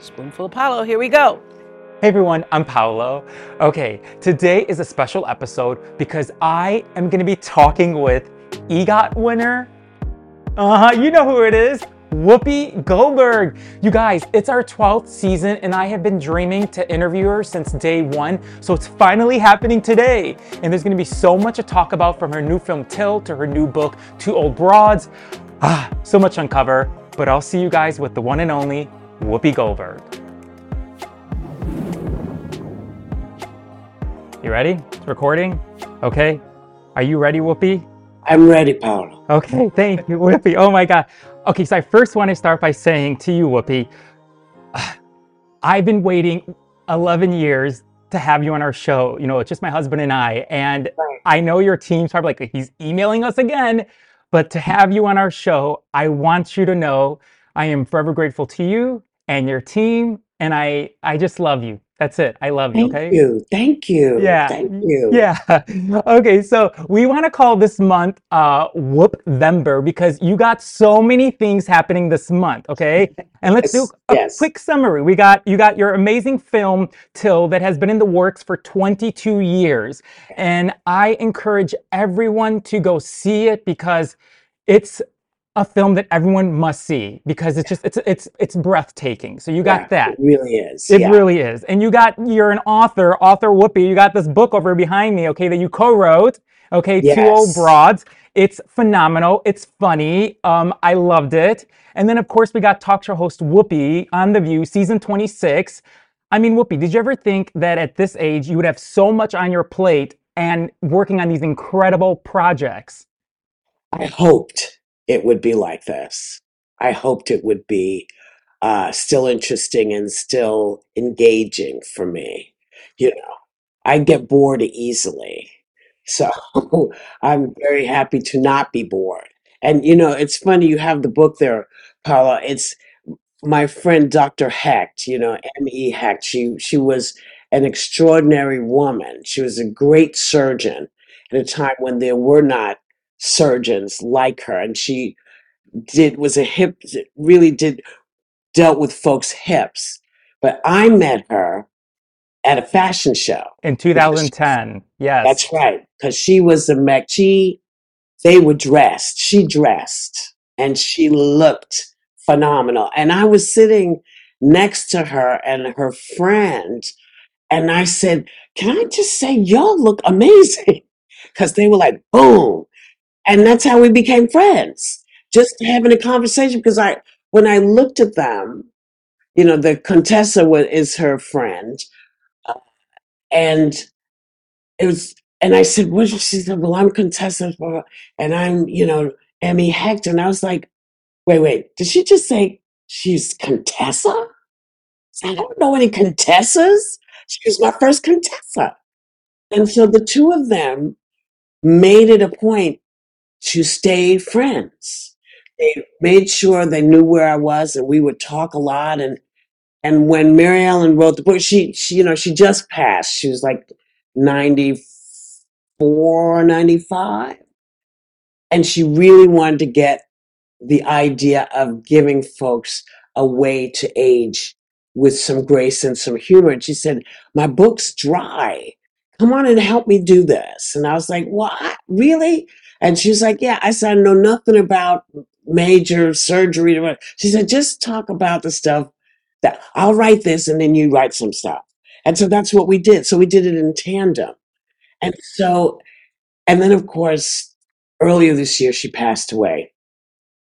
Spoonful of Paolo, here we go. Hey everyone, I'm Paolo. Okay, today is a special episode because I am going to be talking with EGOT winner. Uh huh, you know who it is. Whoopi Goldberg. You guys, it's our 12th season and I have been dreaming to interview her since day one, so it's finally happening today. And there's gonna be so much to talk about from her new film Till to her new book, Two Old Broads. Ah, so much uncover, but I'll see you guys with the one and only Whoopi Goldberg. You ready? It's recording? Okay. Are you ready, Whoopi? I'm ready, Paolo. Okay, thank you, Whoopi. Oh my God. Okay, so I first want to start by saying to you, Whoopi, I've been waiting 11 years to have you on our show. You know, it's just my husband and I. And Right. I know your team's probably like, he's emailing us again. But to have you on our show, I want you to know I am forever grateful to you and your team. And I, I just love you. That's it. I love you. Thank Okay. you. Thank you. Yeah. Thank you. Yeah. Okay. So we want to call this month uh, Whoop Thember because you got so many things happening this month. Okay. And let's do Yes, a yes. quick summary. We got you got your amazing film Till that has been in the works for 22 years, and I encourage everyone to go see it because it's a film that everyone must see because it's just it's it's it's breathtaking. So you got Yeah, that. It really is. It yeah. really is. And you got, you're an author, author Whoopi. You got this book over behind me, okay, that you co wrote, okay, Two Old Broads. It's phenomenal. It's funny. Um, I loved it. And then, of course, we got talk show host Whoopi on The View, season 26. I mean, Whoopi, did you ever think that at this age you would have so much on your plate and working on these incredible projects? I hoped it would be like this. I hoped it would be uh, still interesting and still engaging for me. You know, I get bored easily. So I'm very happy to not be bored. And, you know, it's funny you have the book there, Paolo. It's my friend Dr. Hecht, you know, M.E. Hecht. She, she was an extraordinary woman. She was a great surgeon at a time when there were not surgeons like her. And she did, was a hip, really did, dealt with folks' hips. But I met her at a fashion show. In Because she- 2010, yes. That's right. Because she was a mech. She, they were dressed. She dressed and she looked phenomenal. And I was sitting next to her and her friend. And I said, Can I just say, y'all look amazing? Because they were like, boom. And that's how we became friends. Just having a conversation. Because I, when I looked at them, you know, the Contessa wa- is her friend. uh, And it was, and I said, what? She said, well, I'm Contessa, blah, and I'm, you know, Emmy Hector. And I was like, wait, wait, did she just say she's Contessa? I don't know any Contessas. She was my first Contessa. And so the two of them made it a point to stay friends. They made sure they knew where I was and we would talk a lot. And, and when Mary Ellen wrote the book, she, she, you know, she just passed. She was like 94, 95. And she really wanted to get the idea of giving folks a way to age with some grace and some humor. And she said, My book's dry. Come on and help me do this. And I was like, What? Really? And she was like, Yeah. I said, I know nothing about major surgery. She said, Just talk about the stuff that I'll write this and then you write some stuff. And so that's what we did. So we did it in tandem. And so, and then of course, earlier this year, she passed away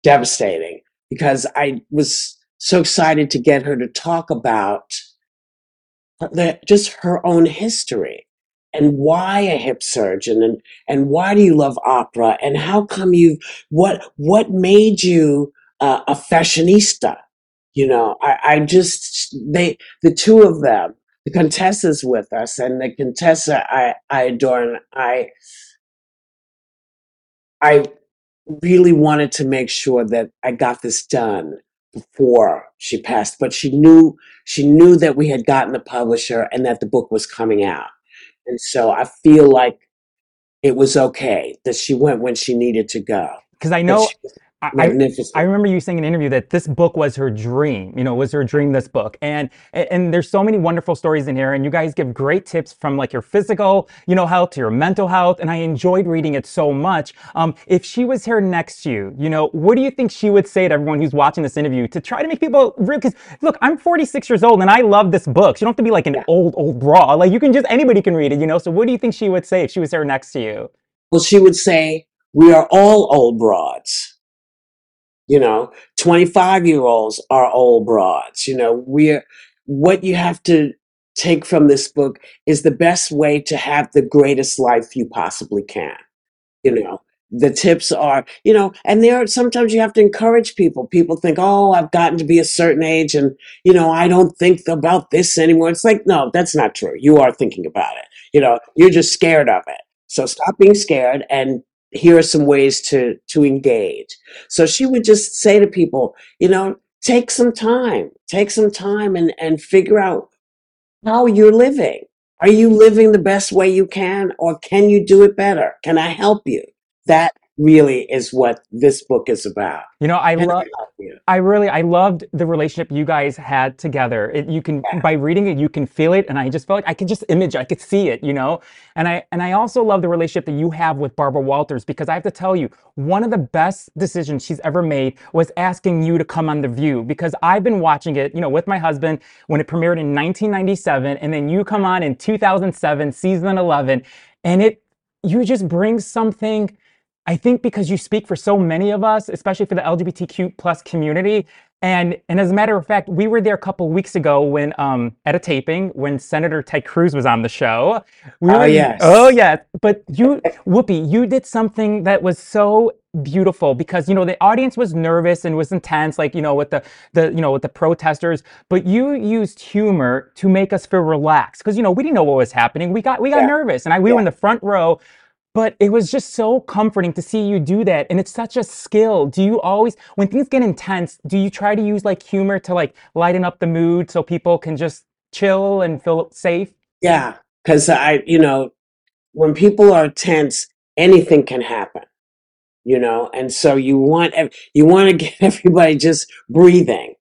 devastating because I was so excited to get her to talk about the, just her own history and why a hip surgeon and, and why do you love opera and how come you what what made you uh, a fashionista you know I, I just they the two of them the contessa's with us and the contessa I, I adore and I I really wanted to make sure that I got this done before she passed, but she knew she knew that we had gotten the publisher and that the book was coming out. And so I feel like it was okay that she went when she needed to go. Because I know she- I, I, magnificent. I remember you saying in an interview that this book was her dream, you know, was her dream, this book. And, and there's so many wonderful stories in here and you guys give great tips from like your physical, you know, health to your mental health. And I enjoyed reading it so much. Um, if she was here next to you, you know, what do you think she would say to everyone who's watching this interview to try to make people real? Cause look, I'm 46 years old and I love this book. So you don't have to be like an old, old bra. Like you can just, anybody can read it, you know? So what do you think she would say if she was here next to you? well, she would say, we are all old broads. You know, 25 year olds are old broads. You know, we're, what you have to take from this book is the best way to have the greatest life you possibly can. You know, the tips are, you know, and there are sometimes you have to encourage people. People think, oh, I've gotten to be a certain age and, you know, I don't think about this anymore. It's like, no, that's not true. You are thinking about it. You know, you're just scared of it. So stop being scared and here are some ways to to engage. So she would just say to people, you know, take some time, take some time and and figure out how you're living. Are you living the best way you can or can you do it better? Can I help you? That really is what this book is about. You know, I love. I really, I loved the relationship you guys had together. It, you can, Yeah. by reading it, you can feel it, and I just felt like I could just image, I could see it, you know. And I, and I also love the relationship that you have with Barbara Walters because I have to tell you, one of the best decisions she's ever made was asking you to come on The View because I've been watching it, you know, with my husband when it premiered in 1997, and then you come on in 2007, season 11, and it, you just bring something. I think because you speak for so many of us, especially for the LGBTQ plus community. And and as a matter of fact, we were there a couple weeks ago when um at a taping when Senator Ted Cruz was on the show. We Oh, were, yes. Oh yeah. But you Whoopi, you did something that was so beautiful because you know the audience was nervous and was intense, like you know with the the you know with the protesters, but you used humor to make us feel relaxed because you know we didn't know what was happening. We got we got Yeah. nervous, and I we were in the front row but it was just so comforting to see you do that and it's such a skill do you always when things get intense do you try to use like humor to like lighten up the mood so people can just chill and feel safe Yeah, because I, you know, when people are tense, anything can happen. You know, and so you want you want to get everybody just breathing,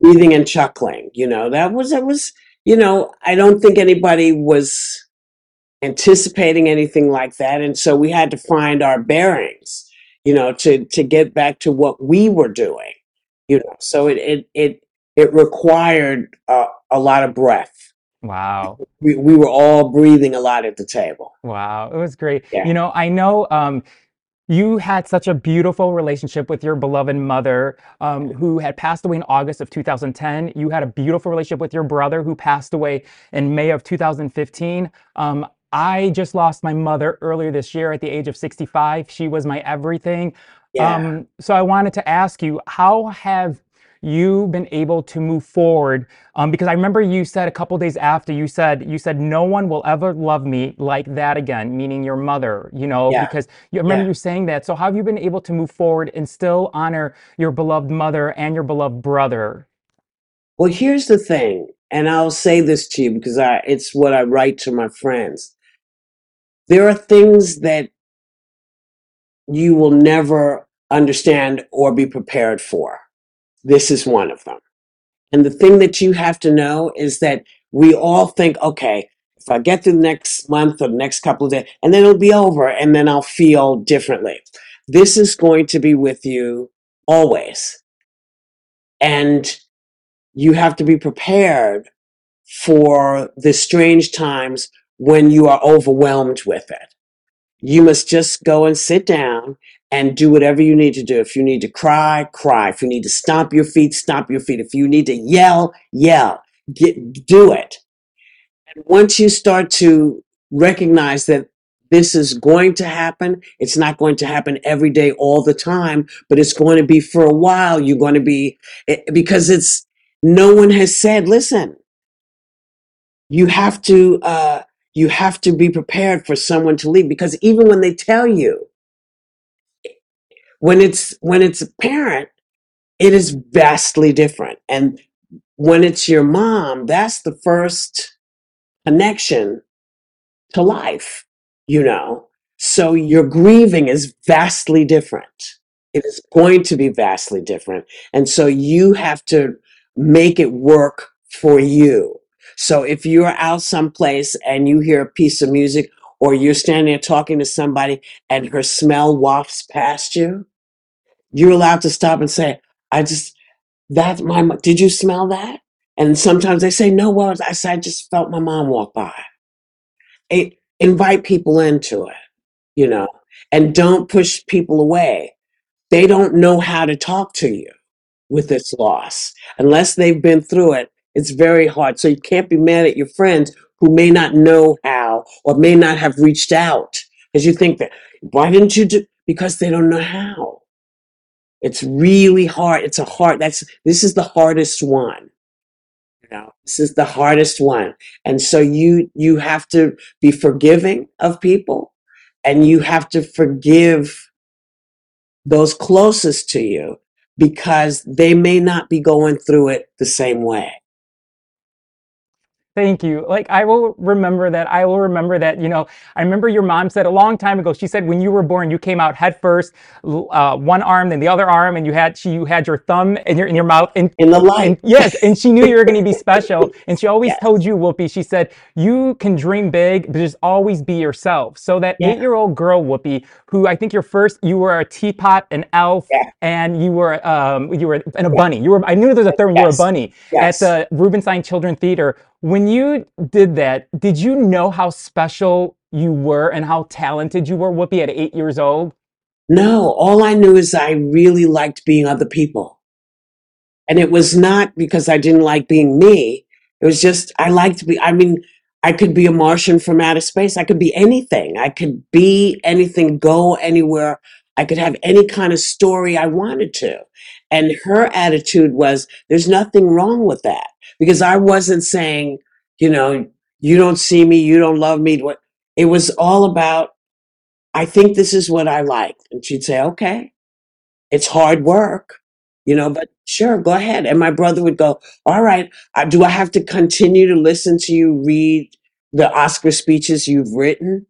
breathing and chuckling. You know, that was that was. You know, I don't think anybody was anticipating anything like that, and so we had to find our bearings. You know, to to get back to what we were doing. You know, so it it it it required uh, a lot of breath wow we, we were all breathing a lot at the table. wow it was great Yeah. you know i know um you had such a beautiful relationship with your beloved mother um, who had passed away in august of 2010 you had a beautiful relationship with your brother who passed away in may of 2015 um, i just lost my mother earlier this year at the age of 65 she was my everything Yeah. Um, so I wanted to ask you, how have you been able to move forward? Um, because I remember you said a couple days after you said you said no one will ever love me like that again, meaning your mother. You know, Yeah. because you I remember Yeah. you saying that. So how have you been able to move forward and still honor your beloved mother and your beloved brother? Well, here's the thing, and I'll say this to you because I, it's what I write to my friends. There are things that you will never understand or be prepared for. This is one of them. And the thing that you have to know is that we all think, okay, if I get through the next month or the next couple of days, and then it'll be over, and then I'll feel differently. This is going to be with you always. And you have to be prepared for the strange times when you are overwhelmed with it. You must just go and sit down and do whatever you need to do. If you need to cry, cry. If you need to stomp your feet, stomp your feet. If you need to yell, yell. Get, do it. And once you start to recognize that this is going to happen, it's not going to happen every day all the time, but it's going to be for a while. You're going to be, it- because it's, no one has said, listen, you have to, uh, you have to be prepared for someone to leave because even when they tell you, when it's, when it's a parent, it is vastly different. And when it's your mom, that's the first connection to life, you know? So your grieving is vastly different. It is going to be vastly different. And so you have to make it work for you. So if you're out someplace and you hear a piece of music or you're standing there talking to somebody and her smell wafts past you, you're allowed to stop and say, I just, that's my, did you smell that? And sometimes they say, no, well, I said, I just felt my mom walk by. It, invite people into it, you know, and don't push people away. They don't know how to talk to you with this loss. Unless they've been through it, it's very hard. So you can't be mad at your friends who may not know how or may not have reached out because you think that, why didn't you do? Because they don't know how. It's really hard. It's a hard, that's, this is the hardest one. You know, this is the hardest one. And so you, you have to be forgiving of people and you have to forgive those closest to you because they may not be going through it the same way. Thank you. Like I will remember that. I will remember that. You know, I remember your mom said a long time ago. She said when you were born, you came out head first, uh, one arm, then the other arm, and you had she you had your thumb in your in your mouth, and In the light. yes, and she knew you were going to be special. And she always Yes. told you, Whoopi, she said, you can dream big, but just always be yourself. So that Yeah. eight-year-old girl, Whoopi, who I think your first, you were a teapot, an elf, Yeah. and you were um you were and a Yeah. bunny. You were I knew there was a third one, you were a Yes. bunny at the Rubinstein Children Theater. When you did that, did you know how special you were and how talented you were, Whoopi, at eight years old? No, all I knew is I really liked being other people. And it was not because I didn't like being me. It was just, I liked to be, I mean, I could be a Martian from outer space. I could be anything. I could be anything, go anywhere. I could have any kind of story I wanted to. And her attitude was, there's nothing wrong with that. Because I wasn't saying, you know, you don't see me, you don't love me. It was all about, I think this is what I like. And she'd say, okay, it's hard work, you know, but sure, go ahead. And my brother would go, all right, do I have to continue to listen to you read the Oscar speeches you've written?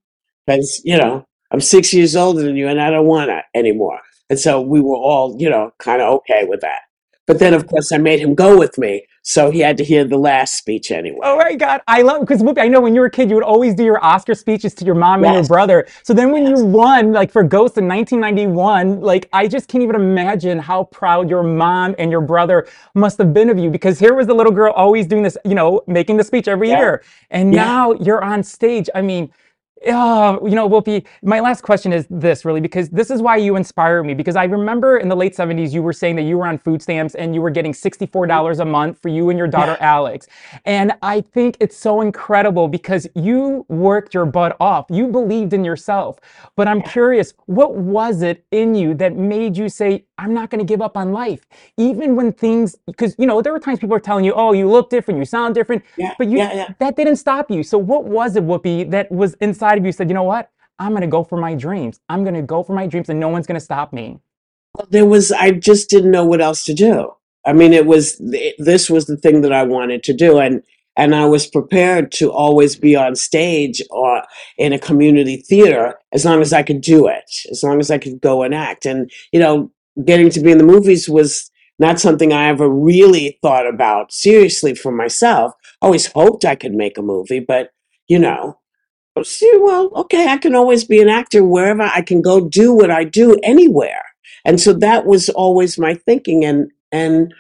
Because, you know, I'm six years older than you and I don't want to anymore. And so we were all, you know, kind of okay with that. But then, of course, I made him go with me. So he had to hear the last speech anyway. Oh my God, I love because Whoopi, I know when you were a kid, you would always do your Oscar speeches to your mom and your Yes. brother. So then when Yes. you won, like for Ghost in 1991, like I just can't even imagine how proud your mom and your brother must have been of you because here was the little girl always doing this, you know, making the speech every Yeah. year. And Yeah. now you're on stage. I mean, Oh, you know, Whoopi, my last question is this really, because this is why you inspire me. Because I remember in the late 70s, you were saying that you were on food stamps and you were getting $64 a month for you and your daughter, Alex. And I think it's so incredible because you worked your butt off. You believed in yourself. But I'm curious, what was it in you that made you say, I'm not going to give up on life? Even when things, because, you know, there were times people were telling you, oh, you look different, you sound different. Yeah, But you, yeah, yeah. that didn't stop you. So what was it, Whoopi, that was inside of you said, you know what? I'm going to go for my dreams. I'm going to go for my dreams and no one's going to stop me. there was i just didn't know what else to do i mean it was this was the thing that i wanted to do and and i was prepared to always be on stage or in a community theater as long as i could do it as long as i could go and act and you know getting to be in the movies was not something i ever really thought about seriously for myself I always hoped i could make a movie but you know Oh, see well okay i can always be an actor wherever i can go do what i do anywhere. And so that was always my thinking and and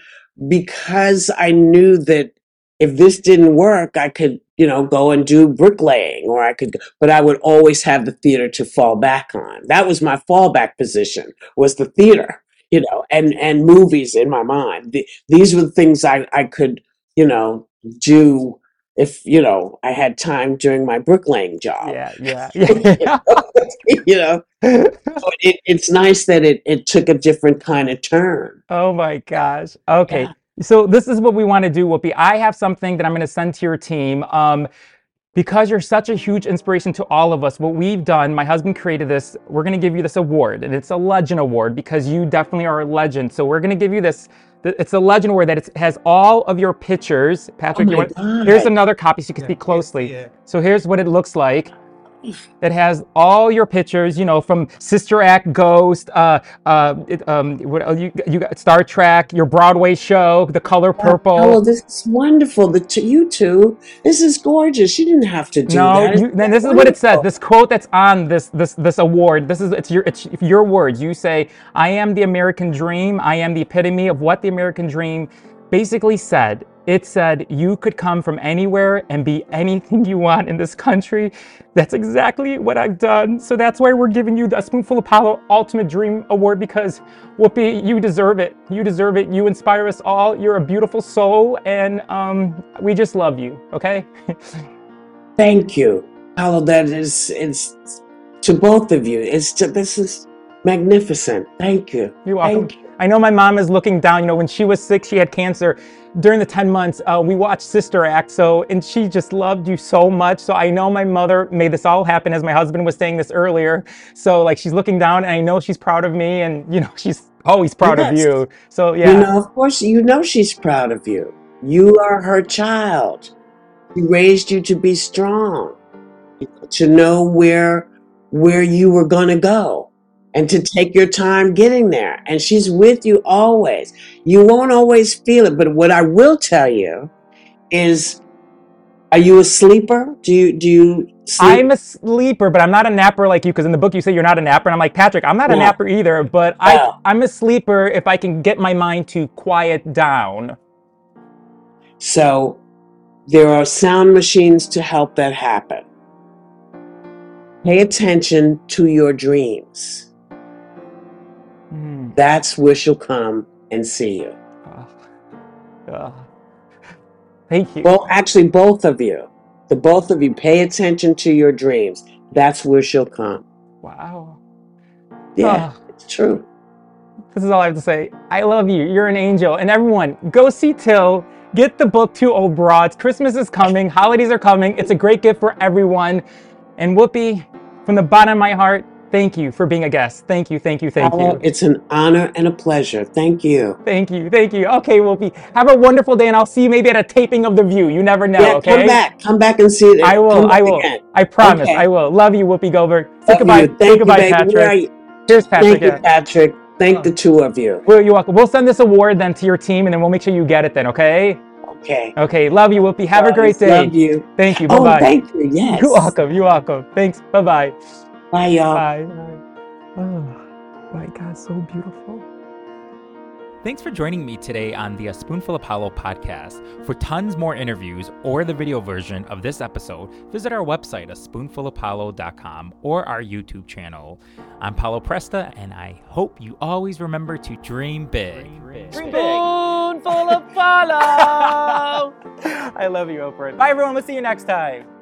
because i knew that if this didn't work i could you know go and do bricklaying or i could but i would always have the theater to fall back on. That was my fallback position was the theater you know and and movies in my mind. The, these were the things i i could you know do if you know i had time during my bricklaying job Yeah, yeah, yeah. you know so it, it's nice that it, it took a different kind of turn oh my gosh. Okay. Yeah. So this is what we want to do, Whoopi. I have something that I'm going to send to your team. Um, because you're such a huge inspiration to all of us, what we've done, my husband created this. We're going to give you this award, and it's a legend award because you definitely are a legend. So we're going to give you this. It's a legend award that it's, has all of your pictures. Patrick, Oh you want, God. here's another copy so you can see Yeah, closely. yeah. So here's what it looks like. That has all your pictures, you know, from Sister Act, Ghost, uh, uh, it, um, what uh, you you got Star Trek, your Broadway show, The Color Purple. Oh, this is wonderful. The two, you two, this is gorgeous. You didn't have to do no, that. then this is what it says. This quote that's on this this this award. This is it's your it's your words. You say, "I am the American dream. I am the epitome of what the American dream." Basically said, it said you could come from anywhere and be anything you want in this country. That's exactly what I've done. So that's why we're giving you the Spoonful of Paolo Ultimate Dream Award because Whoopi, you deserve it. You deserve it. You inspire us all. You're a beautiful soul, and um, we just love you. Okay. Thank you, Paolo. That is it's to both of you. It's to, this is magnificent. Thank you. You're welcome. Thank you. I know my mom is looking down. You know, when she was sick, she had cancer. During the 10 months, uh, we watched Sister Act. So, and she just loved you so much. So I know my mother made this all happen, as my husband was saying this earlier. So, like, she's looking down, and I know she's proud of me, and you know, she's always proud of you. So, yeah. You know, of course, you know she's proud of you. You are her child. She raised you to be strong, to know where where you were going to go, and to take your time getting there. And she's with you always. You won't always feel it, but what I will tell you is, are you a sleeper? Do you do you sleep? I'm a sleeper, but I'm not a napper like you. Because in the book you say you're not a napper, and I'm like Patrick, I'm not a No. napper either. But I, I'm a sleeper if I can get my mind to quiet down. So there are sound machines to help that happen. Pay attention to your dreams. That's where she'll come and see you. Ah. Ah. Thank you. Well, actually, both of you, the both of you, pay attention to your dreams. That's where she'll come. wow. Yeah, Ah. it's true. This is all I have to say. I love you. You're an angel. And everyone, go see Till. Get the book, Two Old Broads. Christmas is coming. Holidays are coming. It's a great gift for everyone. And Whoopi, from the bottom of my heart, thank you for being a guest. Thank you, thank you, thank you. It's an honor and a pleasure. Thank you. Thank you, thank you. Okay, Whoopi, have a wonderful day, and I'll see you maybe at a taping of The View. You never know, yeah, okay? come back. Come back and see it. I will, I will. again. I promise, Okay. I will. Love you, Whoopi Goldberg. Say Love goodbye, you. say Thank you, goodbye. Patrick. Here's Patrick. Thank you. Patrick. Thank the two of you. Well, you're welcome. We'll send this award then to your team, and then we'll make sure you get it then, okay? Okay. Okay, love you, Whoopi. Have a great day. Love you. Thank you. Oh, Bye bye. thank you. Yes. You're welcome. You're welcome. Thanks. Bye bye. Bye, y'all. Bye. Oh, my God, so beautiful. Thanks for joining me today on the A Spoonful of Paolo podcast. For tons more interviews or the video version of this episode, visit our website, aspoonfulofpaolo.com, or our YouTube channel. I'm Paolo Presta, and I hope you always remember to dream big. Spoonful of Paolo. I love you, Oprah. Bye, everyone. We'll see you next time.